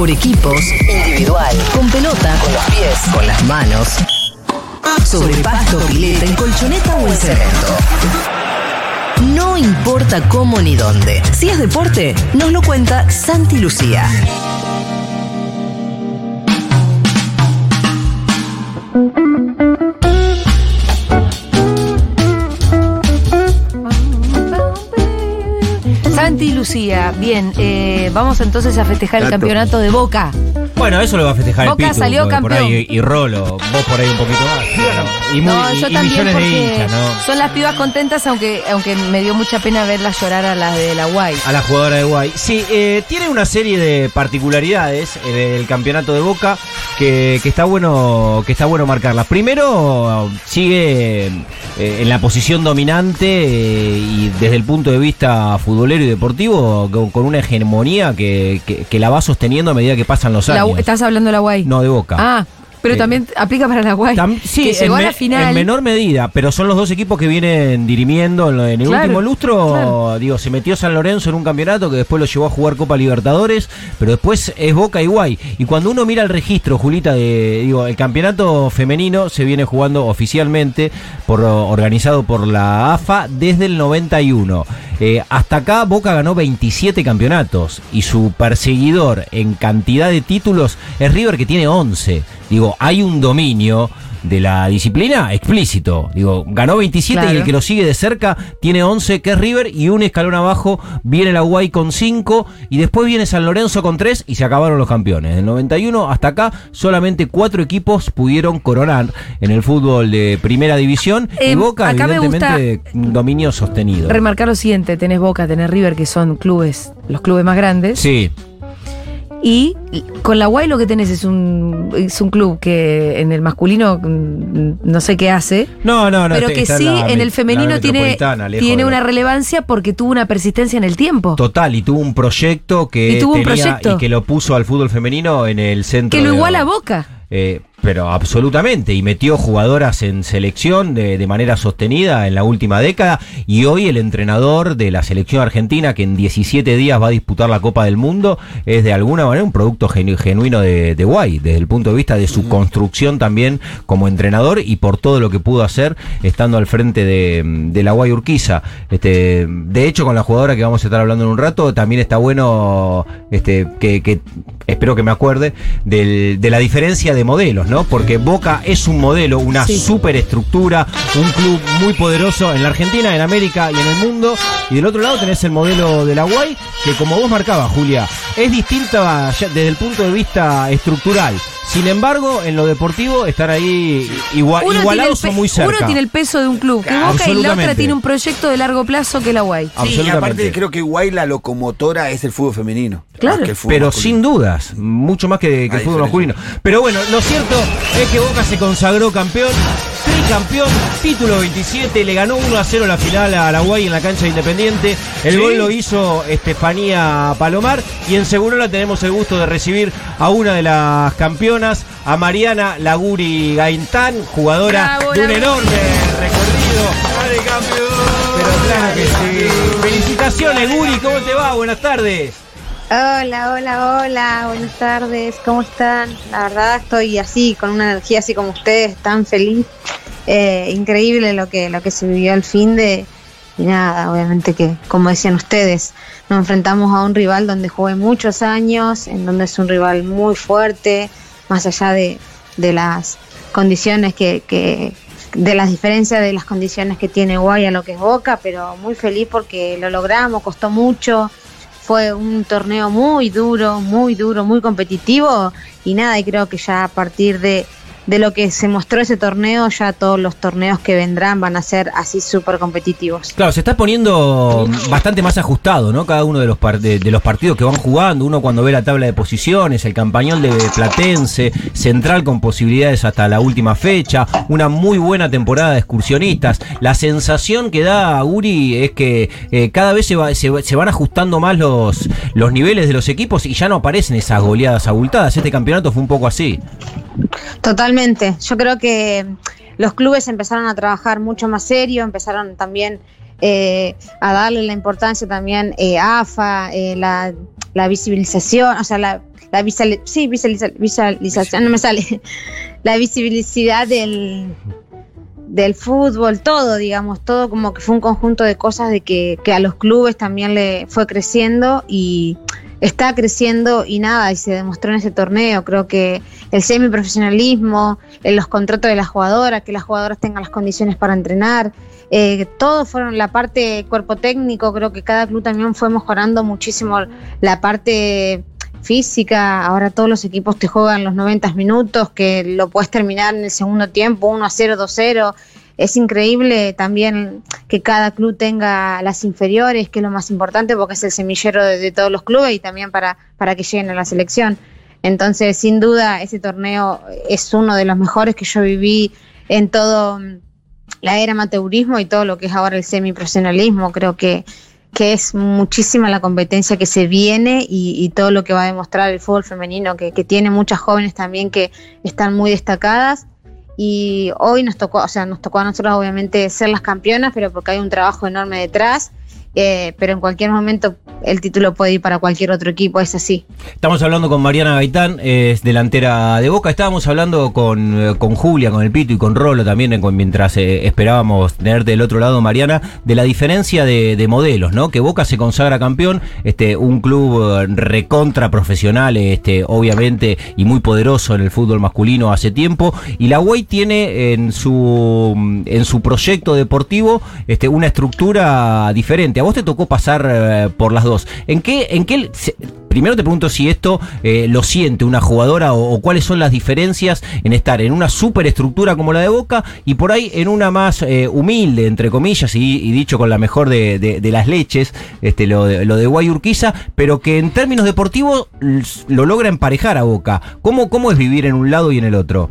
por equipos, individual, con pelota, con los pies, con las manos, sobre pasto, pileta, en colchoneta o en cemento. No importa cómo ni dónde. Si es deporte, nos lo cuenta Santi Lucía. Santi Lucía, bien, eh, vamos entonces a festejar el campeonato de Boca. Bueno, eso lo va a festejar Boca el Pitu. salió porque Por ahí, campeón. y Rolo, vos por ahí un poquito más. Y, muy- no, y- yo y también millones de porque hinchas, ¿no? son las pibas contentas, aunque, aunque me dio mucha pena verlas llorar a las de la Guay. A la jugadora de Guay. Sí, eh, tiene una serie de particularidades el, el campeonato de Boca que, que está bueno que está bueno marcarlas. Primero sigue eh, en la posición dominante eh, y desde el punto de vista futbolero y deportivo con, con una hegemonía que, que- que la va sosteniendo a medida que pasan los La- años. ¿Estás hablando de la Guay? No, de Boca. Ah, pero Eh, también aplica para la Guay. Sí, que llegó en, a la final. en menor medida, pero son los dos equipos que vienen dirimiendo en, el Claro, último lustro. claro. Digo, se metió San Lorenzo en un campeonato que después lo llevó a jugar Copa Libertadores, pero después es Boca y Guay. Y cuando uno mira el registro, Julita, de, digo, el campeonato femenino se viene jugando oficialmente, por, organizado por la AFA desde el 91. Eh, hasta acá Boca ganó 27 campeonatos y su perseguidor en cantidad de títulos es River que tiene 11. Digo, hay un dominio de la disciplina explícito. Digo, ganó 27 y el que lo sigue de cerca tiene 11 que es River y un escalón abajo viene la Guay con 5 y después viene San Lorenzo con 3 y se acabaron los campeones. Del 91 hasta acá solamente cuatro equipos pudieron coronar en el fútbol de primera división y Em, Boca acá me evidentemente un dominio sostenido. Remarcar lo siguiente, tenés Boca, tenés River, que son clubes, los clubes más grandes. Sí, Y con la Guay lo que tenés es un, es un club que en el masculino mm, no sé qué hace, no, no, no. pero que sí la en el femenino tiene, tiene una relevancia porque tuvo una persistencia en el tiempo. Total, y tuvo un proyecto que Y tuvo un proyecto. y que lo puso al fútbol femenino en el centro. que lo iguala a Boca. Eh, pero absolutamente, y metió jugadoras en selección de, de manera sostenida en la última década, y hoy el entrenador de la selección argentina, que en 17 días va a disputar la Copa del Mundo, es de alguna manera un producto genu- genuino de, de Guay, desde el punto de vista de su construcción también como entrenador y por todo lo que pudo hacer estando al frente de, de la Guay Urquiza. Este, de hecho, con la jugadora que vamos a estar hablando en un rato, también está bueno este, que, que espero que me acuerde, del- de la diferencia de modelos, ¿no? Porque Boca es un modelo, una Sí. superestructura, un club muy poderoso en la Argentina, en América y en el mundo. Y del otro lado tenés el modelo de la Guay, que como vos marcabas, Julia, es distinta desde el punto de vista estructural. Sin embargo, en lo deportivo están ahí igua- Uno igualados o el muy pe- Uno cerca. tiene el peso de un club, que Boca y la otra tiene un proyecto de largo plazo que la Guay. Sí, y Absolutamente. aparte creo que Guay la locomotora es el fútbol femenino. Claro. que el fútbol Pero masculino. sin dudas, mucho más que, que el fútbol masculino. Pero bueno, lo cierto es que Boca se consagró campeón, tricampeón, título 27, le ganó 1 a 0 la final a la Guay en la cancha de Independiente. El Sí. gol lo hizo Estefanía Palomar y en Segurola tenemos el gusto de recibir a una de las campeonas, a Mariana Laguri Gaintán, jugadora Bravo, de un enorme recorrido. Pero claro que sí. Felicitaciones, Guri, ¿cómo te va? Buenas tardes. Hola, hola, hola, buenas tardes, ¿cómo están? La verdad estoy así, con una energía así como ustedes, tan feliz. Eh, increíble lo que, lo que se vivió al fin de... Y nada, obviamente que, como decían ustedes, nos enfrentamos a un rival donde jugué muchos años, en donde es un rival muy fuerte, más allá de, de las condiciones que, que, de las diferencias de las condiciones que tiene Guay a lo que es Boca, pero muy feliz porque lo logramos, costó mucho, fue un torneo muy duro, muy duro, muy competitivo. Y nada, y creo que ya a partir de, de lo que se mostró ese torneo, ya todos los torneos que vendrán van a ser así súper competitivos. Claro, se está poniendo bastante más ajustado, ¿no? Cada uno de los, par- de, de los partidos que van jugando, uno cuando ve la tabla de posiciones, el campañol de Platense, Central con posibilidades hasta la última fecha, una muy buena temporada de excursionistas. La sensación que da Uri es que eh, cada vez se, va- se, va- se van ajustando más los, los niveles de los equipos y ya no aparecen esas goleadas abultadas. Este campeonato fue un poco así. Totalmente. Yo creo que los clubes empezaron a trabajar mucho más serio, empezaron también eh, a darle la importancia también eh, AFA, eh, la, visibilización, o sea, la, la sí, visualiza- visualización, no me sale, la visibilidad del, del fútbol, todo, digamos, todo como que fue un conjunto de cosas de que, que a los clubes también le fue creciendo y está creciendo y nada, y se demostró en ese torneo. Creo que el semiprofesionalismo, los contratos de las jugadoras, que las jugadoras tengan las condiciones para entrenar, eh, todo fueron la parte cuerpo técnico, creo que cada club también fue mejorando muchísimo la parte física, ahora todos los equipos te juegan los 90 minutos, que lo puedes terminar en el segundo tiempo, 1 a 0, 2 0. Es increíble también que cada club tenga las inferiores, que es lo más importante porque es el semillero de, todos los clubes y también para, para que lleguen a la selección. Entonces, sin duda, ese torneo es uno de los mejores que yo viví en todo mm, la era amateurismo y todo lo que es ahora el semiprofesionalismo. Creo que, que es muchísima la competencia que se viene y, y todo lo que va a demostrar el fútbol femenino, que, que tiene muchas jóvenes también que están muy destacadas. Y hoy nos tocó, o sea, nos tocó a nosotros obviamente ser las campeonas, pero porque hay un trabajo enorme detrás. Eh, pero en cualquier momento el título puede ir para cualquier otro equipo, es así. Estamos hablando con Mariana Gaitán, es delantera de Boca. Estábamos hablando con, eh, con Julia, con el Pito y con Rolo también, mientras eh, esperábamos tenerte del otro lado, Mariana, de la diferencia de, de modelos, ¿no? Que Boca se consagra campeón, este, un club recontra profesional, este, obviamente, y muy poderoso en el fútbol masculino hace tiempo. Y la UAI tiene en su, en su proyecto deportivo este, una estructura diferente. A vos te tocó pasar eh, por las dos. ¿En qué, en qué primero te pregunto si esto eh, lo siente una jugadora o, cuáles son las diferencias en estar en una superestructura como la de Boca y por ahí en una más eh, humilde, entre comillas, y, dicho con la mejor de, las leches, este, lo, de, lo de Guay Urquiza, pero que en términos deportivos lo logra emparejar a Boca. ¿Cómo, ¿Cómo es vivir en un lado y en el otro?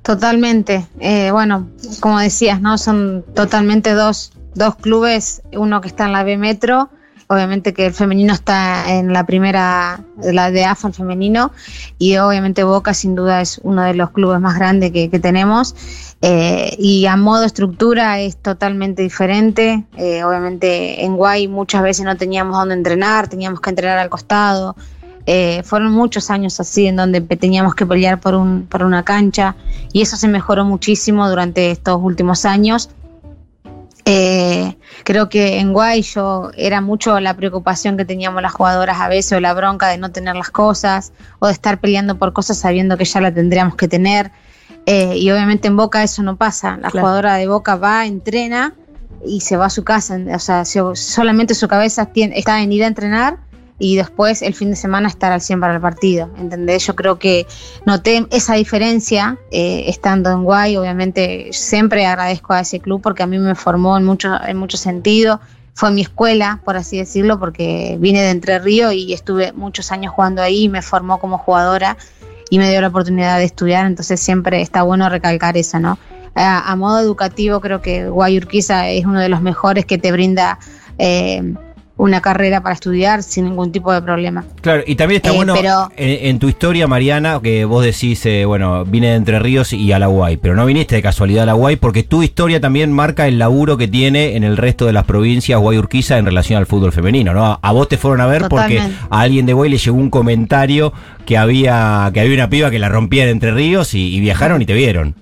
Totalmente. Bueno, como decías, ¿no? Son totalmente dos, dos clubes, uno que está en la B Metro, obviamente que el femenino está en la primera, la de AFA el femenino, y obviamente Boca sin duda es uno de los clubes más grandes que, tenemos. Eh, y a modo estructura es totalmente diferente. Eh, obviamente en Guay muchas veces no teníamos dónde entrenar, teníamos que entrenar al costado. Eh, fueron muchos años así en donde teníamos que pelear por, un, por una cancha y eso se mejoró muchísimo durante estos últimos años. Eh, creo que en Guay yo era mucho la preocupación que teníamos las jugadoras a veces o la bronca de no tener las cosas o de estar peleando por cosas sabiendo que ya la tendríamos que tener. Eh, y obviamente en Boca eso no pasa. La Claro. jugadora de Boca va, entrena y se va a su casa. O sea, se- solamente su cabeza tiene- está en ir a entrenar y después el fin de semana estar al 100 para el partido. ¿Entendés? Yo creo que noté esa diferencia eh, estando en Guay. Obviamente siempre agradezco a ese club porque a mí me formó en mucho, en mucho sentido. Fue mi escuela, por así decirlo, porque vine de Entre Ríos y estuve muchos años jugando ahí me formó como jugadora y me dio la oportunidad de estudiar, entonces siempre está bueno recalcar eso, ¿no? A, modo educativo creo que Guay Urquiza es uno de los mejores que te brinda eh, una carrera para estudiar sin ningún tipo de problema. Claro, y también está Eh, bueno pero- en, en tu historia, Mariana, que vos decís, eh, bueno, vine de Entre Ríos y a la Guay, pero no viniste de casualidad a la porque tu historia también marca el laburo que tiene en el resto de las provincias Guay Urquiza en relación al fútbol femenino, ¿no? A, vos te fueron a ver porque a alguien de Guay le llegó un comentario que había que había una piba que la rompía en Entre Ríos y, y viajaron y te vieron.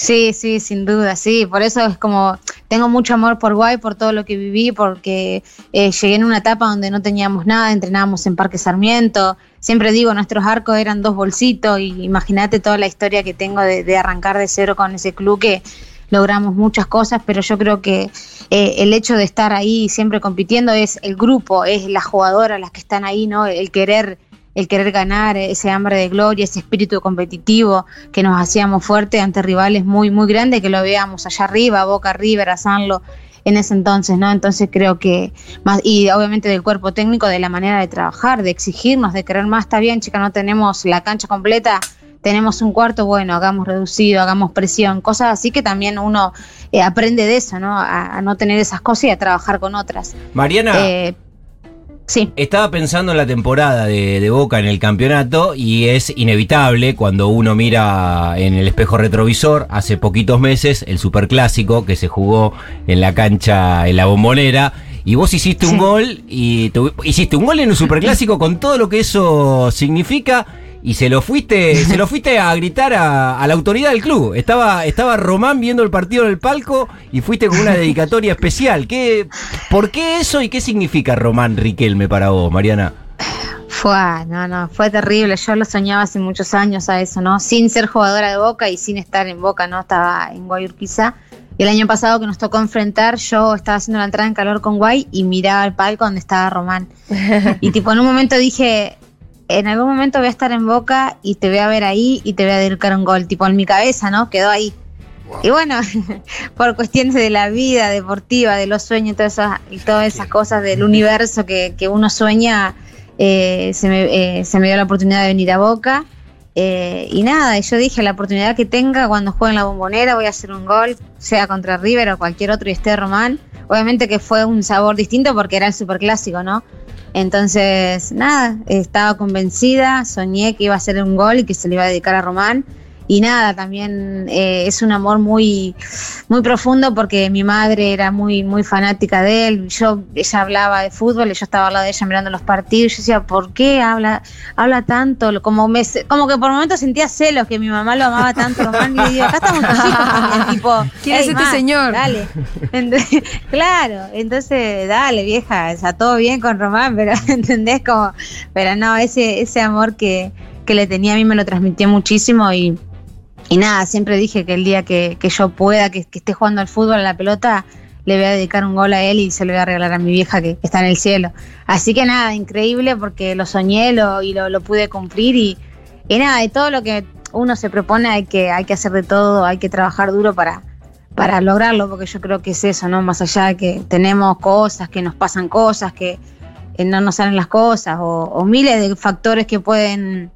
Sí, sí, sin duda, sí. Por eso es como, tengo mucho amor por Guay, por todo lo que viví, porque eh, llegué en una etapa donde no teníamos nada, entrenábamos en Parque Sarmiento. Siempre digo, nuestros arcos eran dos bolsitos y imagínate toda la historia que tengo de, de arrancar de cero con ese club que logramos muchas cosas, pero yo creo que eh, el hecho de estar ahí siempre compitiendo es el grupo, es las jugadoras las que están ahí, ¿no? El querer el querer ganar, ese hambre de gloria, ese espíritu competitivo que nos hacíamos fuerte ante rivales muy, muy grandes, que lo veíamos allá arriba, Boca River, a Sanlo, en ese entonces, ¿no? Entonces creo que más, y obviamente del cuerpo técnico, de la manera de trabajar, de exigirnos, de querer más, está bien, chica, no tenemos la cancha completa, tenemos un cuarto, bueno, hagamos reducido, hagamos presión, cosas así que también uno eh, aprende de eso, ¿no? A, a no tener esas cosas y a trabajar con otras. Mariana, Eh, sí. Estaba pensando en la temporada de, de Boca en el campeonato y es inevitable cuando uno mira en el espejo retrovisor hace poquitos meses el superclásico que se jugó en la cancha en la bombonera y vos hiciste un gol y tu- hiciste un gol en un superclásico con todo lo que eso significa y se lo fuiste, se lo fuiste a gritar a, la autoridad del club. Estaba, estaba Román viendo el partido en el palco y fuiste con una dedicatoria especial. ¿Qué, ¿Por qué eso y qué significa Román Riquelme para vos, Mariana? Fue, no, no, fue terrible. Yo lo soñaba hace muchos años a eso, ¿no? Sin ser jugadora de Boca y sin estar en Boca, ¿no? Estaba en Guayurquiza. Y el año pasado que nos tocó enfrentar, yo estaba haciendo la entrada en calor con Guay y miraba el palco donde estaba Román. Y tipo, en un momento dije, en algún momento voy a estar en Boca y te voy a ver ahí y te voy a dedicar un gol. Tipo, en mi cabeza, ¿no? Quedó ahí. Y bueno, por cuestiones de la vida deportiva, de los sueños y todas esas, y todas esas cosas del universo que, que uno sueña, eh, se, me, eh, se me dio la oportunidad de venir a Boca. Eh, y nada, yo dije, la oportunidad que tenga cuando juegue en la bombonera voy a hacer un gol, sea contra River o cualquier otro y esté Román. Obviamente que fue un sabor distinto porque era el superclásico, ¿no? Entonces, nada, estaba convencida, soñé que iba a ser un gol y que se le iba a dedicar a Román. Y nada, también eh, es un amor muy, muy profundo porque mi madre era muy, muy fanática de él. Yo, ella hablaba de fútbol y yo estaba al lado de ella mirando los partidos. Yo decía, ¿por qué habla, habla tanto? Como, me, como que por momentos sentía celos que mi mamá lo amaba tanto, Román. Y digo, acá estamos tus hijos también, tipo, ¿Quién es "Ey, este señor?" Dale. Entonces, claro, entonces, dale, vieja, o sea, todo bien con Román, pero ¿entendés? Como, pero no, ese, ese amor que, que le tenía a mí me lo transmitió muchísimo y, y nada, siempre dije que el día que, que yo pueda, que, esté jugando al fútbol, a la pelota, le voy a dedicar un gol a él y se lo voy a regalar a mi vieja que, está en el cielo. Así que nada, increíble porque lo soñé lo, y lo, lo pude cumplir y, y nada, y todo lo que uno se propone hay que, hay que hacer de todo, hay que trabajar duro para, para lograrlo, porque yo creo que es eso, ¿no? Más allá de que tenemos cosas, que nos pasan cosas, que eh, no nos salen las cosas, o, o miles de factores que pueden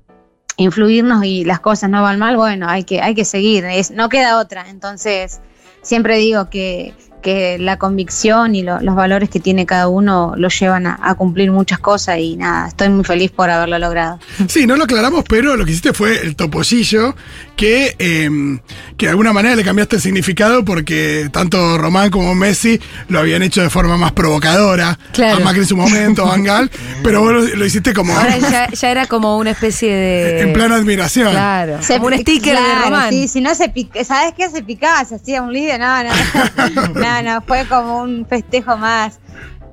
influirnos y las cosas no van mal, bueno, hay que, hay que seguir, no queda otra. Entonces, siempre digo que, que la convicción y lo- los valores que tiene cada uno lo llevan a, a cumplir muchas cosas y nada, estoy muy feliz por haberlo logrado. Sí, no lo aclaramos, pero lo que hiciste fue el topollillo, que, eh, que de alguna manera le cambiaste el significado porque tanto Román como Messi lo habían hecho de forma más provocadora. Claro. A Macri en su momento, a Van Gaal, pero vos lo, lo hiciste como Ahora ya, ya era como una especie de. en plena admiración. Claro. Se como un sticker de claro, Román. Sí, si no se pica, ¿sabes qué? Se picaba, se hacía un líder, no, no, no, no, fue como un festejo más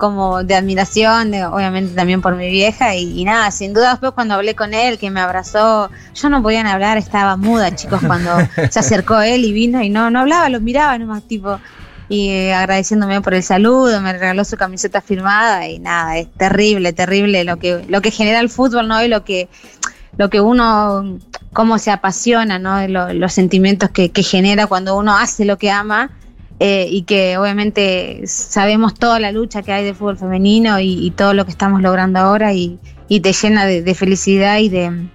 como de admiración, de, obviamente también por mi vieja y, nada, sin duda después cuando hablé con él, que me abrazó, yo no podía ni hablar, estaba muda, chicos, cuando se acercó él y vino y no, no hablaba, lo miraba nomás, tipo, y eh, agradeciéndome por el saludo, me regaló su camiseta firmada y nada, es terrible, terrible lo que, lo que genera el fútbol, ¿no? Y lo que lo que uno, cómo se apasiona, ¿no? Lo- los sentimientos que, que genera cuando uno hace lo que ama eh, y que obviamente sabemos toda la lucha que hay de fútbol femenino y, todo lo que estamos logrando ahora y, te llena de, felicidad y de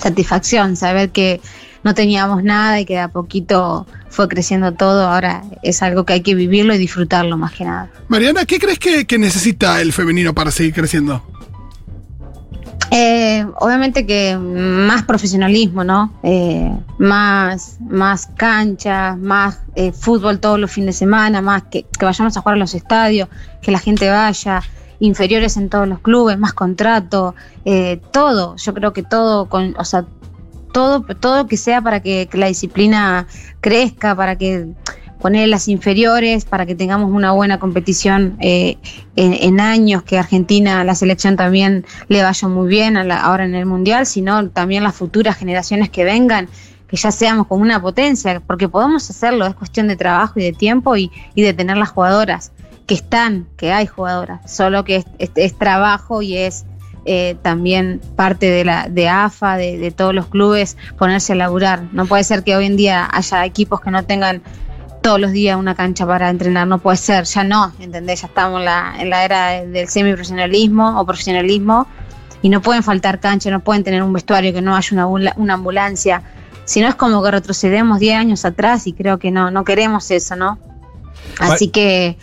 satisfacción saber que no teníamos nada y que de a poquito fue creciendo todo, ahora es algo que hay que vivirlo y disfrutarlo más que nada. Mariana, ¿qué crees que necesita el femenino para seguir creciendo? Eh, obviamente que más profesionalismo, ¿no? Eh, más, más canchas, más eh, fútbol todos los fines de semana, más que, vayamos a jugar a los estadios, que la gente vaya, inferiores en todos los clubes, más contrato, eh, todo. Yo creo que todo, con, o sea, todo, todo que sea para que la disciplina crezca, para que poner las inferiores, para que tengamos una buena competición eh, en, años, que Argentina, la selección también le vaya muy bien a la- ahora en el Mundial, sino también las futuras generaciones que vengan, que ya seamos como una potencia, porque podemos hacerlo, es cuestión de trabajo y de tiempo y, y de tener las jugadoras, que están, que hay jugadoras, solo que es, es- es trabajo y es eh, también parte de la de AFA, de, de todos los clubes, ponerse a laburar. No puede ser que hoy en día haya equipos que no tengan todos los días una cancha para entrenar, no puede ser, ya no, ¿entendés? Ya estamos en la, en la era de- del semiprofesionalismo o profesionalismo y no pueden faltar canchas, no pueden tener un vestuario, que no haya una, una ambulancia. Si no es como que retrocedemos 10 años atrás y creo que no, no queremos eso, ¿no? Así que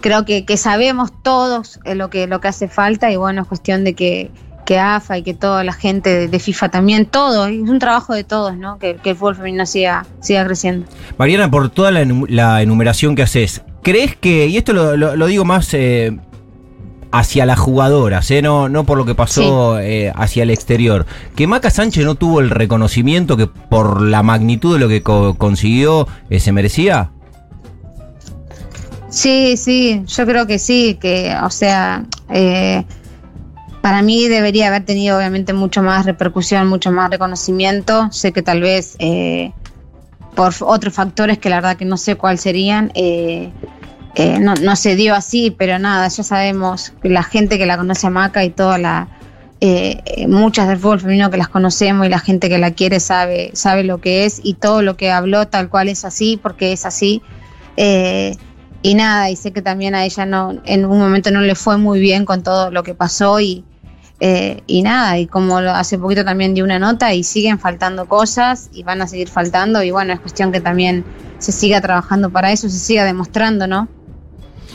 creo que, que sabemos todos eh, lo que, lo que hace falta y bueno, es cuestión de que, que AFA y que toda la gente de, FIFA también, todo, es un trabajo de todos, ¿no? Que, que el fútbol femenino siga, siga creciendo. Mariana, por toda la, enu- la enumeración que haces, ¿Crees que, y esto lo, lo- lo digo más eh, hacia las jugadoras, eh, no, no por lo que pasó eh, hacia el exterior, que Maca Sánchez no tuvo el reconocimiento que por la magnitud de lo que co- consiguió eh, se merecía? Sí, sí, yo creo que sí, que, o sea, para mí debería haber tenido obviamente mucho más repercusión, mucho más reconocimiento. Sé que tal vez eh, por otros factores que la verdad que no sé cuáles serían, eh, eh, no, no se dio así, pero nada, ya sabemos que la gente que la conoce a Maca y toda la... eh, eh, muchas del fútbol femenino que las conocemos y la gente que la quiere sabe, sabe lo que es y todo lo que habló tal cual es así, porque es así. Eh, y nada, y sé que también a ella no, en un momento no le fue muy bien con todo lo que pasó y, eh, y nada, y como hace poquito también dio una nota y siguen faltando cosas y van a seguir faltando y bueno, es cuestión que también se siga trabajando para eso, se siga demostrando, ¿no?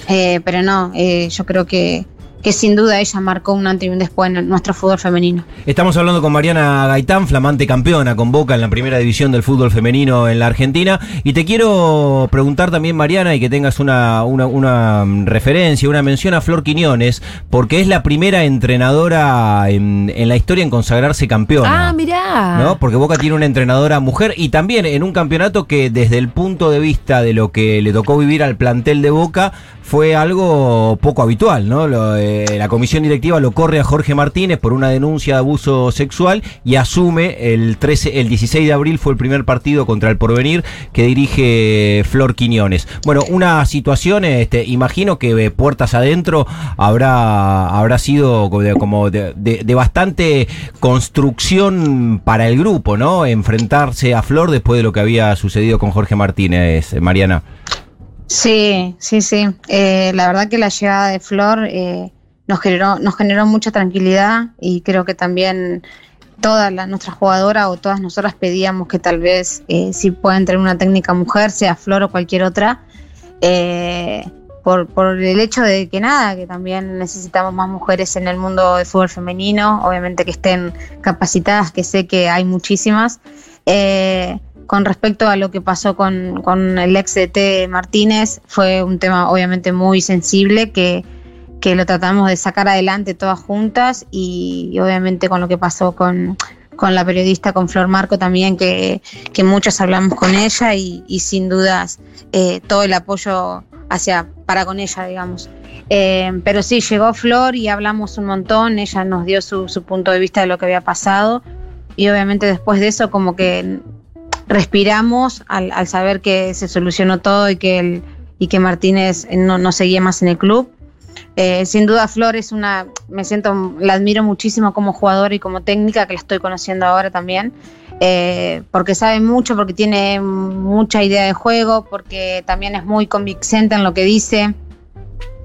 Eh, pero no, eh, yo creo que, que sin duda ella marcó un antes y un después en nuestro fútbol femenino. Estamos hablando con Mariana Gaitán, flamante campeona con Boca en la primera división del fútbol femenino en la Argentina. Y te quiero preguntar también, Mariana, y que tengas una, una, una, referencia, una mención a Flor Quiñones, porque es la primera entrenadora en, en la historia en consagrarse campeona. Ah, mirá. ¿no? Porque Boca tiene una entrenadora mujer y también en un campeonato que desde el punto de vista de lo que le tocó vivir al plantel de Boca fue algo poco habitual, ¿no? Lo, eh, la comisión directiva lo corre a Jorge Martínez por una denuncia de abuso sexual y asume el 13, el 16 de abril fue el primer partido contra el Porvenir que dirige Flor Quiñones. Bueno, una situación, este, imagino que puertas adentro habrá, habrá sido como de, bastante construcción para el grupo, ¿no? Enfrentarse a Flor después de lo que había sucedido con Jorge Martínez, eh, Mariana. Sí, sí, sí. Eh, la verdad que la llegada de Flor eh, nos generó, nos generó mucha tranquilidad y creo que también todas las nuestras jugadoras o todas nosotras pedíamos que tal vez eh, si pueden tener una técnica mujer, sea Flor o cualquier otra, eh, por, por el hecho de que nada, que también necesitamos más mujeres en el mundo del fútbol femenino, obviamente que estén capacitadas, que sé que hay muchísimas. Eh, con respecto a lo que pasó con, con el ex DT Martínez, fue un tema obviamente muy sensible que, que lo tratamos de sacar adelante todas juntas y, y obviamente con lo que pasó con, con la periodista, con Flor Marco también, que, que muchos hablamos con ella y, y sin dudas eh, todo el apoyo hacia para con ella, digamos. Eh, pero sí, llegó Flor y hablamos un montón, ella nos dio su, su punto de vista de lo que había pasado y obviamente después de eso como que respiramos al, al saber que se solucionó todo y que, el, y que Martínez no, no seguía más en el club. Eh, sin duda Flor es una, me siento, la admiro muchísimo como jugadora y como técnica, que la estoy conociendo ahora también, eh, porque sabe mucho, porque tiene mucha idea de juego, porque también es muy convincente en lo que dice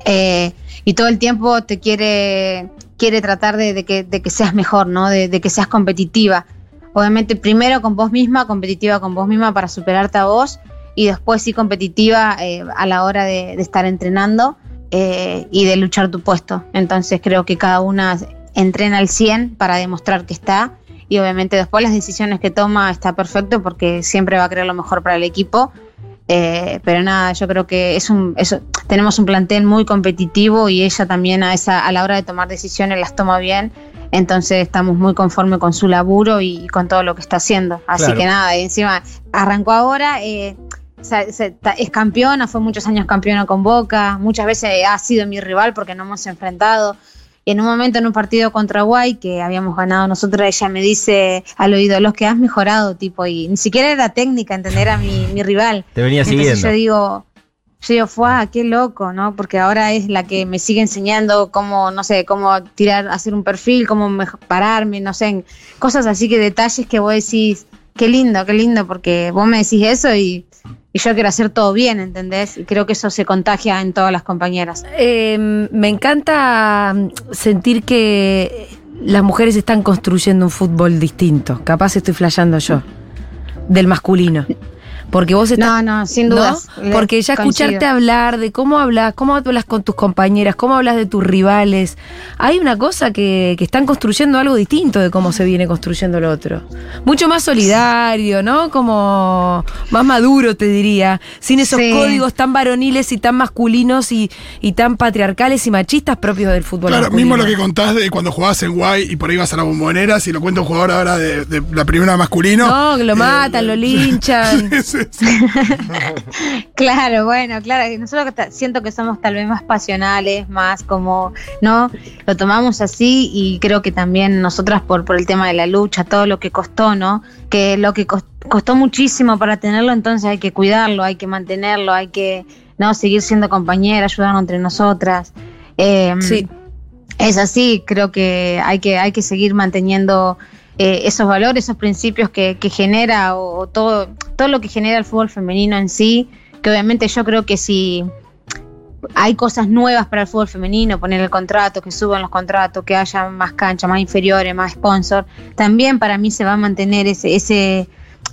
eh, y todo el tiempo te quiere, quiere tratar de, que, seas mejor, ¿no? de, que seas competitiva obviamente primero con vos misma, competitiva con vos misma para superarte a vos y después sí competitiva a la hora de estar entrenando eh, y de luchar tu puesto. Entonces creo que cada una entrena al 100 para demostrar que está y obviamente después las decisiones que toma está perfecto porque siempre va a querer lo mejor para el equipo. Eh, pero nada, yo creo que es un, eso, tenemos un plantel muy competitivo y ella también a, esa, a la hora de tomar decisiones las toma bien. Entonces estamos muy conformes con su laburo y con todo lo que está haciendo. Así Claro. que nada, y encima arrancó ahora, eh, se- es campeona, fue muchos años campeona con Boca, muchas veces ha sido mi rival porque nos hemos enfrentado. Y en un momento en un partido contra Guay que habíamos ganado nosotros, ella me dice al oído, los que has mejorado, tipo, y ni siquiera era técnica entender a mi, mi rival. Te venía Entonces siguiendo. yo digo, yo digo, fue, qué loco, ¿no? Porque ahora es la que me sigue enseñando cómo, no sé, cómo tirar, hacer un perfil, cómo pararme, no sé, cosas así que detalles que vos decís, qué lindo, qué lindo, porque vos me decís eso y, yo quiero hacer todo bien, ¿entendés? Y creo que eso se contagia en todas las compañeras. Eh, me encanta mm, sentir que las mujeres están construyendo un fútbol distinto. Capaz estoy flasheando yo. Del masculino. Porque vos estás. No, no, sin. Le- Porque ya coincido. escucharte hablar de cómo hablas, cómo hablas con tus compañeras, cómo hablas de tus rivales. Hay una cosa que, que están construyendo algo distinto de cómo se viene construyendo el otro. Mucho más solidario, ¿no? Como más maduro, te diría. Sin esos Sí. códigos tan varoniles y tan masculinos y, y tan patriarcales y machistas propios del fútbol. Claro, masculino. mismo lo que contás de cuando jugabas en Guay y por ahí vas a la bombonera, si lo cuenta un jugador ahora de, de la primera masculino. No, que lo eh, matan, lo linchan. sí, sí. Claro, bueno, claro, nosotros siento que somos tal vez más pasionales, más como, ¿no? Lo tomamos así y creo que también nosotras por, por el tema de la lucha, todo lo que costó, ¿no? Que lo que cos- costó muchísimo para tenerlo, entonces hay que cuidarlo, hay que mantenerlo, hay que, ¿no? Seguir siendo compañeras, ayudarnos entre nosotras. Eh, Sí. Es así, creo que hay que, hay que seguir manteniendo eh, esos valores, esos principios que, que genera o, todo, todo lo que genera el fútbol femenino en sí, que obviamente yo creo que si hay cosas nuevas para el fútbol femenino, poner el contrato, que suban los contratos, que haya más canchas, más inferiores, más sponsor, también para mí se va a mantener ese, ese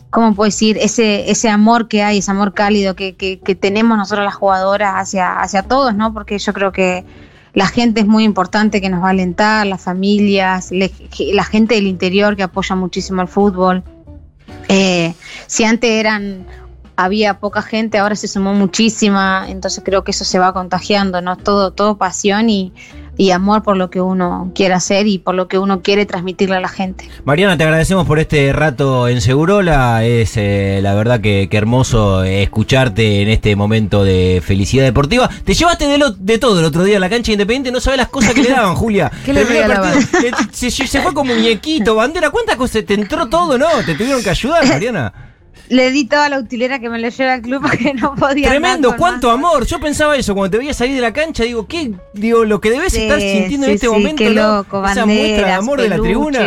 ¿cómo puedo decir? Ese, ese amor que hay, ese amor cálido que, que, que tenemos nosotros las jugadoras hacia, hacia todos, ¿no? Porque yo creo que la gente es muy importante que nos va a alentar, las familias, le- la gente del interior que apoya muchísimo al fútbol. Eh, si antes eran había poca gente, ahora se sumó muchísima, entonces creo que eso se va contagiando, ¿no? Todo, todo pasión y, y amor por lo que uno quiere hacer y por lo que uno quiere transmitirle a la gente. Mariana, te agradecemos por este rato en Segurola. Es eh, la verdad que, que hermoso eh, escucharte en este momento de felicidad deportiva. Te llevaste de, lo- de todo el otro día a la cancha independiente. No sabes las cosas que le daban, Julia. ¿Qué le partido, se, se fue como muñequito, bandera. ¿Cuántas cosas? ¿Te entró todo, no? ¿Te tuvieron que ayudar, Mariana? Le di toda la utilera que me lo lleva al club porque no podía. Tremendo, cuánto más. amor. Yo pensaba eso cuando te veía salir de la cancha. Digo, ¿qué? Digo, lo que debes Sí, estar sintiendo en este sí, momento, Qué ¿no? loco, Esa muestra de amor de la tribuna.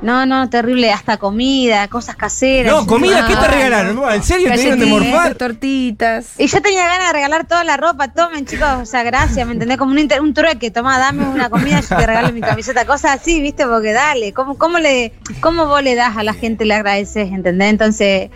No, no, terrible, hasta comida, cosas caseras. No, comida, ¿qué te regalaron? no. ¿En serio te dieron de morfar? tortitas. Y yo tenía ganas de regalar toda la ropa, tomen chicos, o sea, gracias, ¿me entendés? Como un, inter- un trueque, tomá, dame una comida, yo te regalo mi camiseta, cosas así, ¿viste? Porque dale, ¿cómo, cómo, le, ¿cómo vos le das a la gente, le agradeces, ¿entendés? Entonces,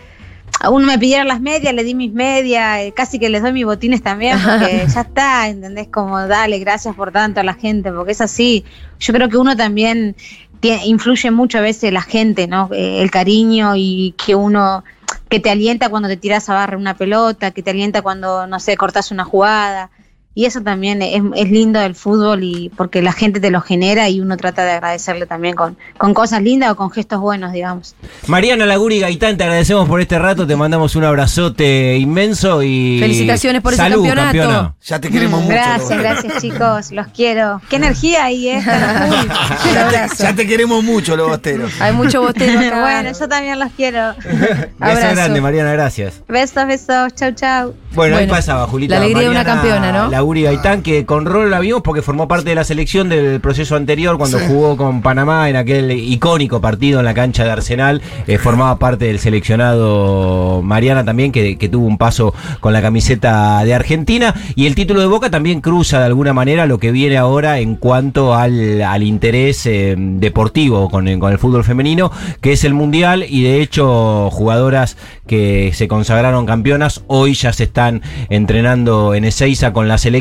a uno me pidieron las medias, le di mis medias, eh, casi que les doy mis botines también, porque ya está, ¿entendés? Como dale, gracias por tanto a la gente, porque es así. Yo creo que uno también tie- influye mucho a veces la gente, ¿no? Eh, el cariño y que uno que te alienta cuando te tiras a barrer una pelota, que te alienta cuando, no sé, cortas una jugada. Y eso también es, es lindo del fútbol y porque la gente te lo genera y uno trata de agradecerle también con, con cosas lindas o con gestos buenos, digamos. Mariana Laguri Gaitán, te agradecemos por este rato, te mandamos un abrazote inmenso y. Felicitaciones por ese Salud, campeonato. campeona. Ya te queremos mucho. Gracias, gracias chicos, los quiero. Qué energía ahí, ¿eh? Un abrazo. Ya te queremos mucho, los bosteros. Hay mucho bostero acá. bueno, yo también los quiero. Beso Abrazo. grande, Mariana, gracias. Besos, besos, chau, chau. Bueno, ahí Bueno, pasaba, Julita. la alegría de una Mariana campeona, ¿no? Laguri Gaitán, que con rol la vimos porque formó parte de la selección del proceso anterior cuando Sí. jugó con Panamá en aquel icónico partido en la cancha de Arsenal. Eh, formaba parte del seleccionado Mariana también, que, que tuvo un paso con la camiseta de Argentina. Y el título de Boca también cruza de alguna manera lo que viene ahora en cuanto al, al interés eh, deportivo con el, con el fútbol femenino, que es el Mundial. Y de hecho, jugadoras que se consagraron campeonas hoy ya se están entrenando en Ezeiza con la selección.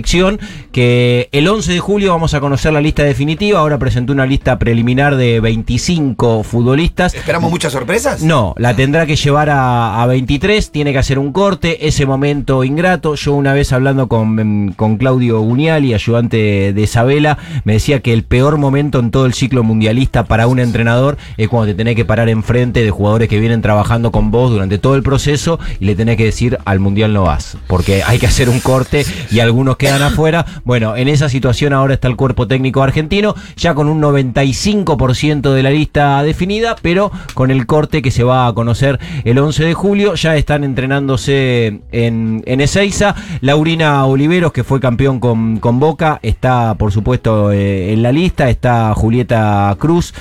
Que el 11 de julio vamos a conocer la lista definitiva. Ahora presentó una lista preliminar de 25 futbolistas. ¿Esperamos muchas sorpresas? No, la tendrá que llevar a, a 23, tiene que hacer un corte, ese momento ingrato. Yo una vez hablando con, con Claudio Guniali, ayudante de Isabela, me decía que el peor momento en todo el ciclo mundialista para un entrenador es cuando te tenés que parar enfrente de jugadores que vienen trabajando con vos durante todo el proceso y le tenés que decir al mundial no vas, porque hay que hacer un corte y algunos quedan afuera. Bueno, en esa situación ahora está el cuerpo técnico argentino, ya con un 95% de la lista definida, pero con el corte que se va a conocer el 11 de julio. Ya están entrenándose en, en Ezeiza. Laurina Oliveros, que fue campeón con, con Boca, está por supuesto eh, en la lista. Está Julieta Cruz,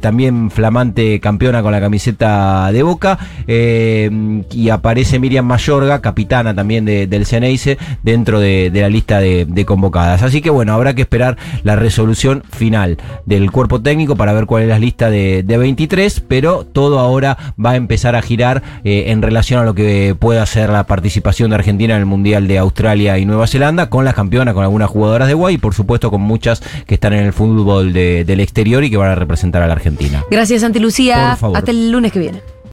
también flamante campeona con la camiseta de Boca. Eh, y aparece Miriam Mayorga, capitana también de- del Ceneice, dentro de, de la lista. Lista de, de convocadas. Así que bueno, habrá que esperar la resolución final del cuerpo técnico para ver cuál es la lista de, de 23, pero todo ahora va a empezar a girar eh, en relación a lo que pueda ser la participación de Argentina en el Mundial de Australia y Nueva Zelanda, con las campeonas, con algunas jugadoras de Guay y por supuesto con muchas que están en el fútbol de- del exterior y que van a representar a la Argentina. Gracias, Santi Lucía. Por favor. Hasta el lunes que viene.